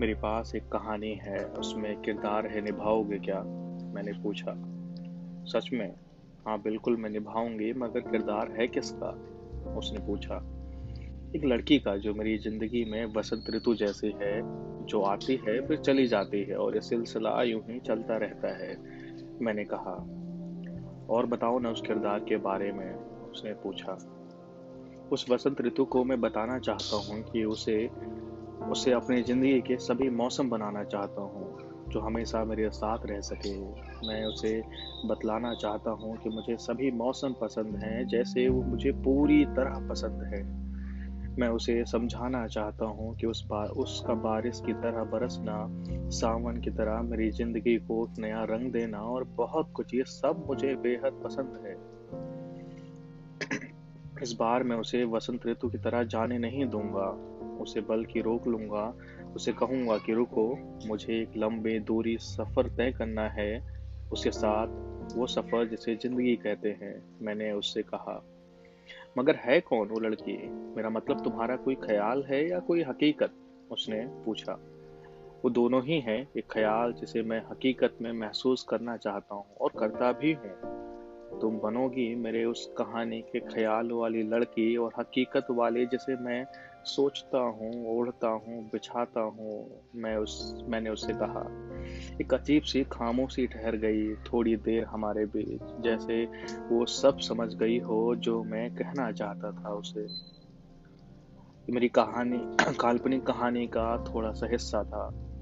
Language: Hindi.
मेरे पास एक कहानी है, उसमें किरदार है, निभाओगे क्या? मैंने पूछा। सच में? हाँ बिल्कुल मैं निभाऊँगी, मगर किरदार है किसका? उसने पूछा। एक लड़की का, जो मेरी ज़िंदगी में वसंत ऋतु जैसी है, जो आती है, फिर चली जाती है, और ये सिलसिला यूँ ही चलता रहता है, मैंने कहा। और बताओ ना उस किरदार के बारे में, उसने पूछा। उस वसंत ऋतु को मैं बताना चाहता हूँ कि उसे उसे अपनी ज़िंदगी के सभी मौसम बनाना चाहता हूँ, जो हमेशा मेरे साथ रह सके। मैं उसे बतलाना चाहता हूँ कि मुझे सभी मौसम पसंद हैं, जैसे वो मुझे पूरी तरह पसंद है। मैं उसे समझाना चाहता हूँ कि उस बार उसका बारिश की तरह बरसना, सावन की तरह मेरी ज़िंदगी को नया रंग देना और बहुत कुछ, ये सब मुझे बेहद पसंद है। इस बार मैं उसे वसंत ऋतु की तरह जाने नहीं दूँगा। उसे बल्कि रोक लूँगा। उसे कहूँगा कि रुको, मुझे एक लंबे दूरी सफ़र तय करना है। उसके साथ वो सफ़र जिसे ज़िंदगी कहते हैं, मैंने उससे कहा। मगर है कौन वो लड़की? मेरा मतलब तुम्हारा कोई ख्याल है या कोई हकीकत? उसने पूछा। वो दोनों ही हैं, एक ख्याल जिसे मैं हकीकत में महसूस करना चाहता हूँ और करता भी हूँ। तुम बनोगी मेरे उस कहानी के ख्याल वाली लड़की और हकीकत वाले जिसे मैं सोचता हूँ, ओढ़ता हूँ, बिछाता हूँ, मैं उस, मैंने उससे कहा। एक अजीब सी खामोशी ठहर गई थोड़ी देर हमारे बीच, जैसे वो सब समझ गई हो जो मैं कहना चाहता था उसे। मेरी कहानी, काल्पनिक कहानी का थोड़ा सा हिस्सा था।